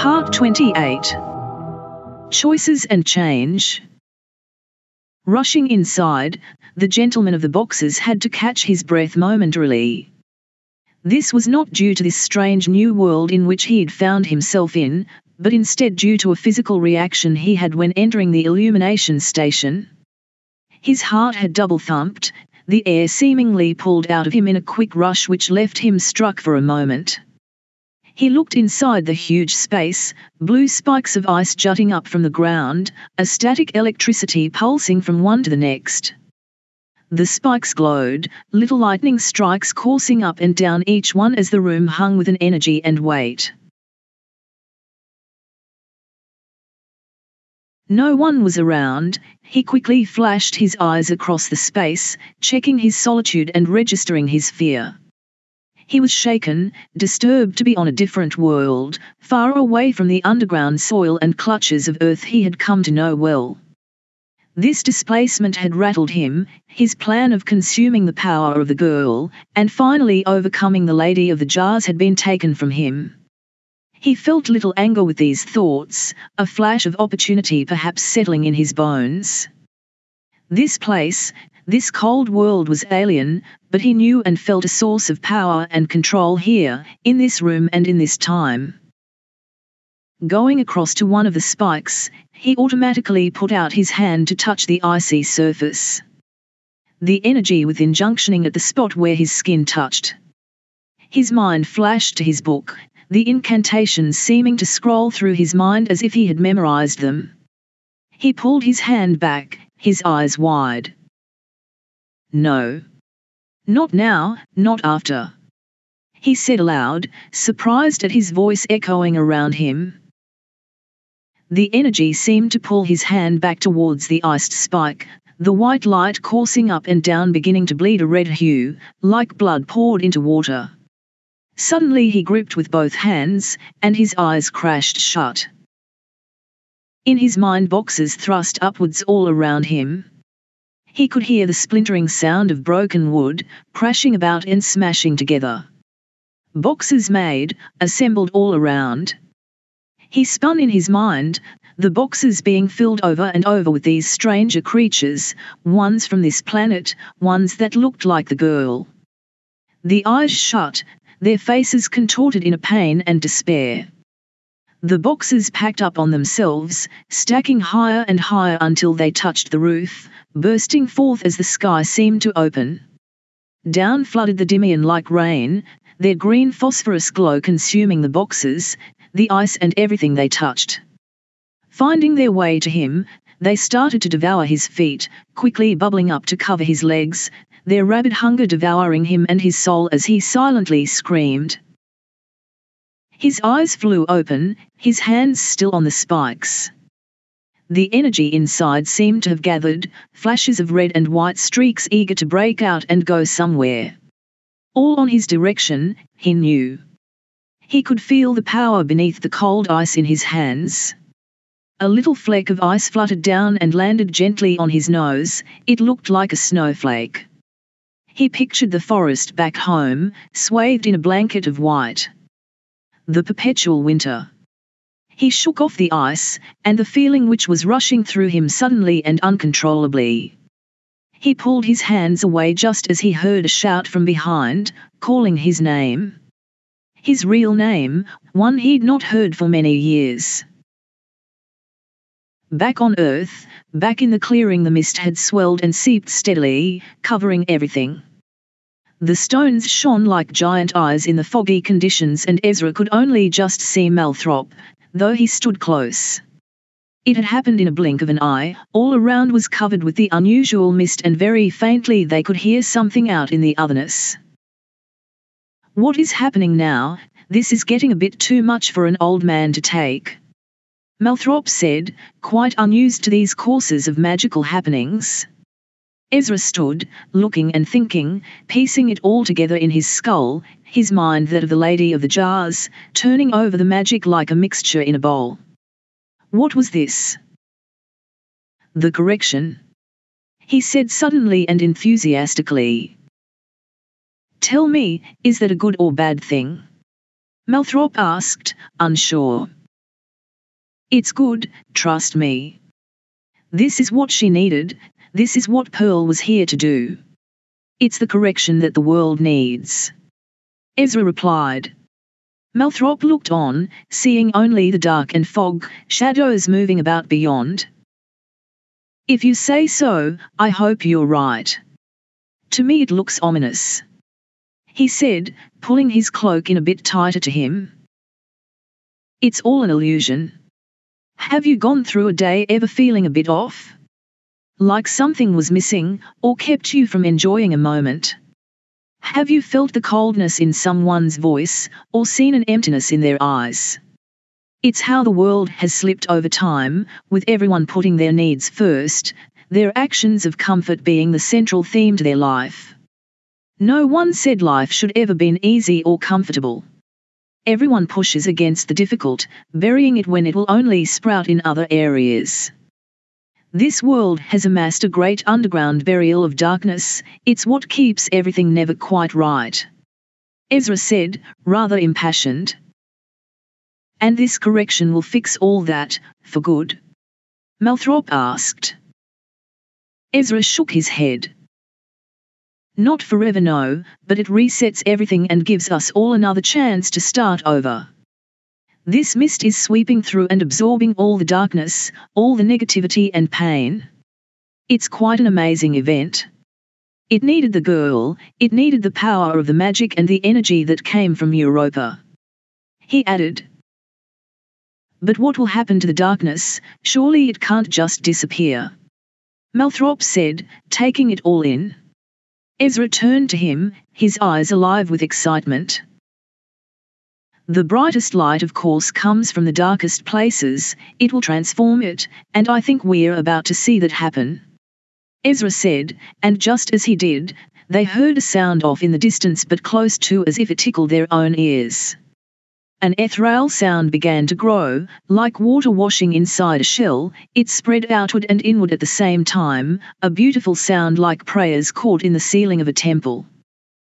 Part 28 Choices and Change. Rushing inside, the gentleman of the boxes had to catch his breath momentarily. This was not due to this strange new world in which he had found himself in, but instead due to a physical reaction he had when entering the illumination station. His heart had double thumped, the air seemingly pulled out of him in a quick rush which left him struck for a moment. He looked inside the huge space, blue spikes of ice jutting up from the ground, a static electricity pulsing from one to the next. The spikes glowed, little lightning strikes coursing up and down each one as the room hung with an energy and weight. No one was around, he quickly flashed his eyes across the space, checking his solitude and registering his fear. He was shaken, disturbed to be on a different world, far away from the underground soil and clutches of earth he had come to know well. This displacement had rattled him, his plan of consuming the power of the girl, and finally overcoming the lady of the jars had been taken from him. He felt little anger with these thoughts, a flash of opportunity perhaps settling in his bones. This place, this cold world was alien, but he knew and felt a source of power and control here, in this room and in this time. Going across to one of the spikes, he automatically put out his hand to touch the icy surface. The energy within junctioning at the spot where his skin touched. His mind flashed to his book, the incantations seeming to scroll through his mind as if he had memorized them. He pulled his hand back, his eyes wide. No. Not now, not after. He said aloud, surprised at his voice echoing around him. The energy seemed to pull his hand back towards the iced spike, the white light coursing up and down beginning to bleed a red hue, like blood poured into water. Suddenly he gripped with both hands, and his eyes crashed shut. In his mind boxes thrust upwards all around him. He could hear the splintering sound of broken wood, crashing about and smashing together. Boxes made, assembled all around. He spun in his mind, the boxes being filled over and over with these stranger creatures, ones from this planet, ones that looked like the girl. The eyes shut, their faces contorted in a pain and despair. The boxes packed up on themselves, stacking higher and higher until they touched the roof, bursting forth as the sky seemed to open. Down flooded the Dimian like rain, their green phosphorus glow consuming the boxes, the ice and everything they touched. Finding their way to him, they started to devour his feet, quickly bubbling up to cover his legs, their rabid hunger devouring him and his soul as he silently screamed. His eyes flew open, his hands still on the spikes. The energy inside seemed to have gathered, flashes of red and white streaks eager to break out and go somewhere. All on his direction, he knew. He could feel the power beneath the cold ice in his hands. A little fleck of ice fluttered down and landed gently on his nose, it looked like a snowflake. He pictured the forest back home, swathed in a blanket of white. The perpetual winter. He shook off the ice, and the feeling which was rushing through him suddenly and uncontrollably. He pulled his hands away just as he heard a shout from behind, calling his name. His real name, one he'd not heard for many years. Back on Earth, back in the clearing the mist had swelled and seeped steadily, covering everything. The stones shone like giant eyes in the foggy conditions and Ezra could only just see Melthrop, though he stood close. It had happened in a blink of an eye, all around was covered with the unusual mist and very faintly they could hear something out in the otherness. What is happening now, this is getting a bit too much for an old man to take. Melthrop said, quite unused to these courses of magical happenings. Ezra stood, looking and thinking, piecing it all together in his skull, his mind that of the Lady of the Jars, turning over the magic like a mixture in a bowl. What was this? The correction. He said suddenly and enthusiastically. Tell me, is that a good or bad thing? Melthrop asked, unsure. It's good, trust me. This is what she needed, this is what Pearl was here to do. It's the correction that the world needs. Ezra replied. Melthrop looked on, seeing only the dark and fog, shadows moving about beyond. If you say so, I hope you're right. To me it looks ominous. He said, pulling his cloak in a bit tighter to him. It's all an illusion. Have you gone through a day ever feeling a bit off? Like something was missing, or kept you from enjoying a moment? Have you felt the coldness in someone's voice, or seen an emptiness in their eyes? It's how the world has slipped over time, with everyone putting their needs first, their actions of comfort being the central theme to their life. No one said life should ever been easy or comfortable. Everyone pushes against the difficult, burying it when it will only sprout in other areas. This world has amassed a great underground burial of darkness, it's what keeps everything never quite right. Ezra said, rather impassioned. And this correction will fix all that, for good? Melthrop asked. Ezra shook his head. Not forever no, but it resets everything and gives us all another chance to start over. This mist is sweeping through and absorbing all the darkness, all the negativity and pain. It's quite an amazing event. It needed the girl, it needed the power of the magic and the energy that came from Europa. He added. But what will happen to the darkness, surely it can't just disappear. Melthrop said, taking it all in. Ezra turned to him, his eyes alive with excitement. The brightest light of course comes from the darkest places, it will transform it, and I think we're about to see that happen. Ezra said, and just as he did, they heard a sound off in the distance but close to as if it tickled their own ears. An ethereal sound began to grow, like water washing inside a shell, it spread outward and inward at the same time, a beautiful sound like prayers caught in the ceiling of a temple.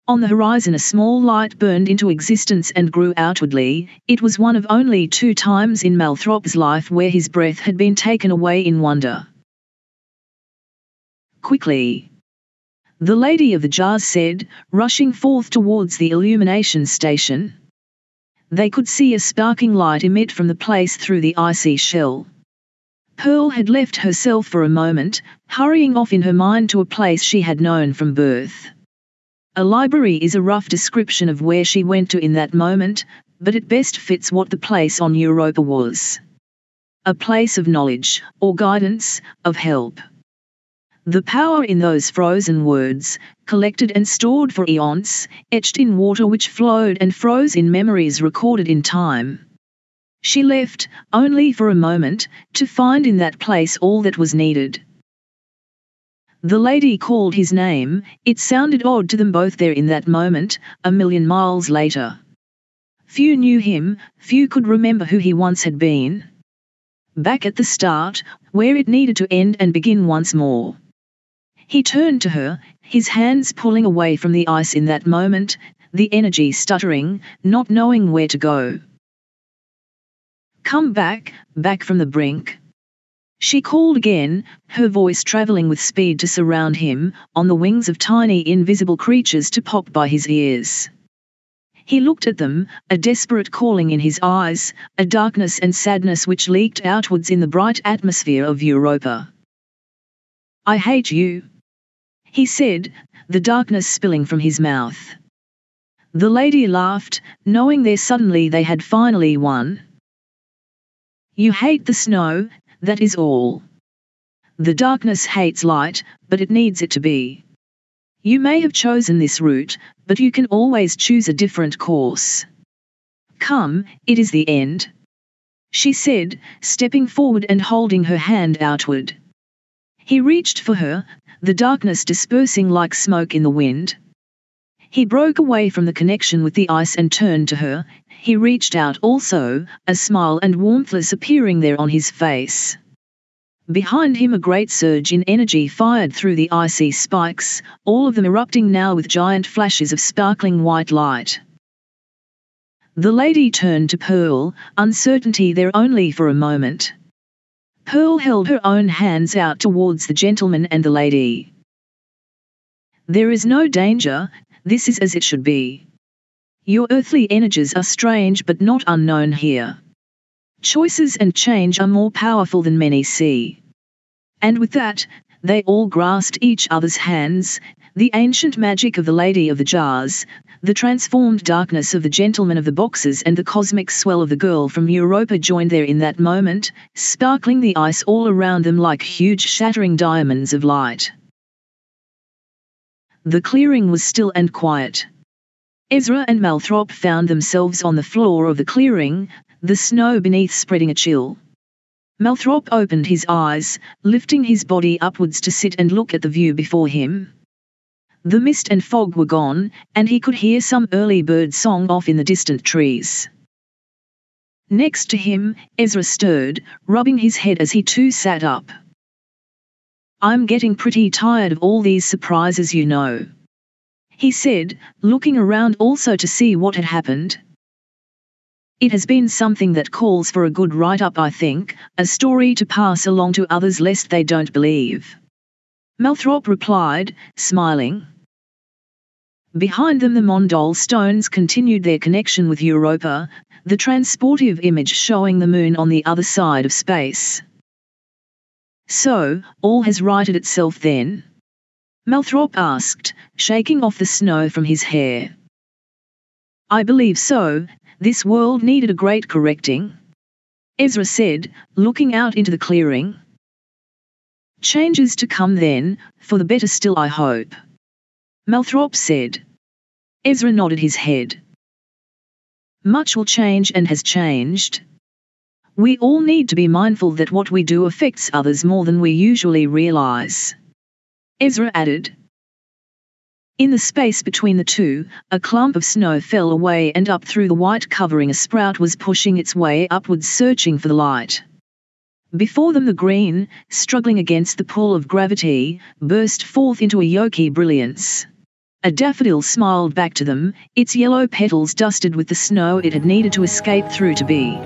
On the horizon a small light burned into existence and grew outwardly, it was one of only two times in Melthrop's life where his breath had been taken away in wonder. Quickly! The Lady of the Jars said, rushing forth towards the illumination station. They could see a sparking light emit from the place through the icy shell. Pearl had left herself for a moment, hurrying off in her mind to a place she had known from birth. A library is a rough description of where she went to in that moment, but it best fits what the place on Europa was. A place of knowledge, or guidance, of help. The power in those frozen words, collected and stored for eons, etched in water which flowed and froze in memories recorded in time. She left, only for a moment, to find in that place all that was needed. The lady called his name, it sounded odd to them both there in that moment, a million miles later. Few knew him, few could remember who he once had been. Back at the start, where it needed to end and begin once more. He turned to her, his hands pulling away from the ice in that moment, the energy stuttering, not knowing where to go. Come back, back from the brink. She called again, her voice traveling with speed to surround him, on the wings of tiny invisible creatures to pop by his ears. He looked at them, a desperate calling in his eyes, a darkness and sadness which leaked outwards in the bright atmosphere of Europa. I hate you. He said, the darkness spilling from his mouth. The lady laughed, knowing there suddenly they had finally won. You hate the snow, that is all. The darkness hates light, but it needs it to be. You may have chosen this route, but you can always choose a different course. Come, it is the end. She said, stepping forward and holding her hand outward. He reached for her, the darkness dispersing like smoke in the wind. He broke away from the connection with the ice and turned to her, he reached out also, a smile and warmthless appearing there on his face. Behind him a great surge in energy fired through the icy spikes, all of them erupting now with giant flashes of sparkling white light. The lady turned to Pearl, uncertainty there only for a moment. Pearl held her own hands out towards the gentleman and the lady. There is no danger, this is as it should be. Your earthly energies are strange but not unknown here. Choices and change are more powerful than many see. And with that, they all grasped each other's hands, the ancient magic of the Lady of the Jars, the transformed darkness of the gentleman of the boxes and the cosmic swell of the girl from Europa joined there in that moment, sparkling the ice all around them like huge shattering diamonds of light. The clearing was still and quiet. Ezra and Malthrop found themselves on the floor of the clearing, the snow beneath spreading a chill. Malthrop opened his eyes, lifting his body upwards to sit and look at the view before him. The mist and fog were gone, and he could hear some early bird song off in the distant trees. Next to him, Ezra stirred, rubbing his head as he too sat up. I'm getting pretty tired of all these surprises, you know. He said, looking around also to see what had happened. It has been something that calls for a good write up, I think, a story to pass along to others lest they don't believe. Malthrop replied, smiling. Behind them, the Mondol stones continued their connection with Europa, the transportive image showing the moon on the other side of space. So, all has righted itself then? Malthrop asked, shaking off the snow from his hair. I believe so, this world needed a great correcting. Ezra said, looking out into the clearing. Changes to come then, for the better still I hope. Malthrop said. Ezra nodded his head. Much will change and has changed. We all need to be mindful that what we do affects others more than we usually realize. Ezra added. In the space between the two, a clump of snow fell away and up through the white covering a sprout was pushing its way upwards searching for the light. Before them the green, struggling against the pull of gravity, burst forth into a yolky brilliance. A daffodil smiled back to them, its yellow petals dusted with the snow it had needed to escape through to be.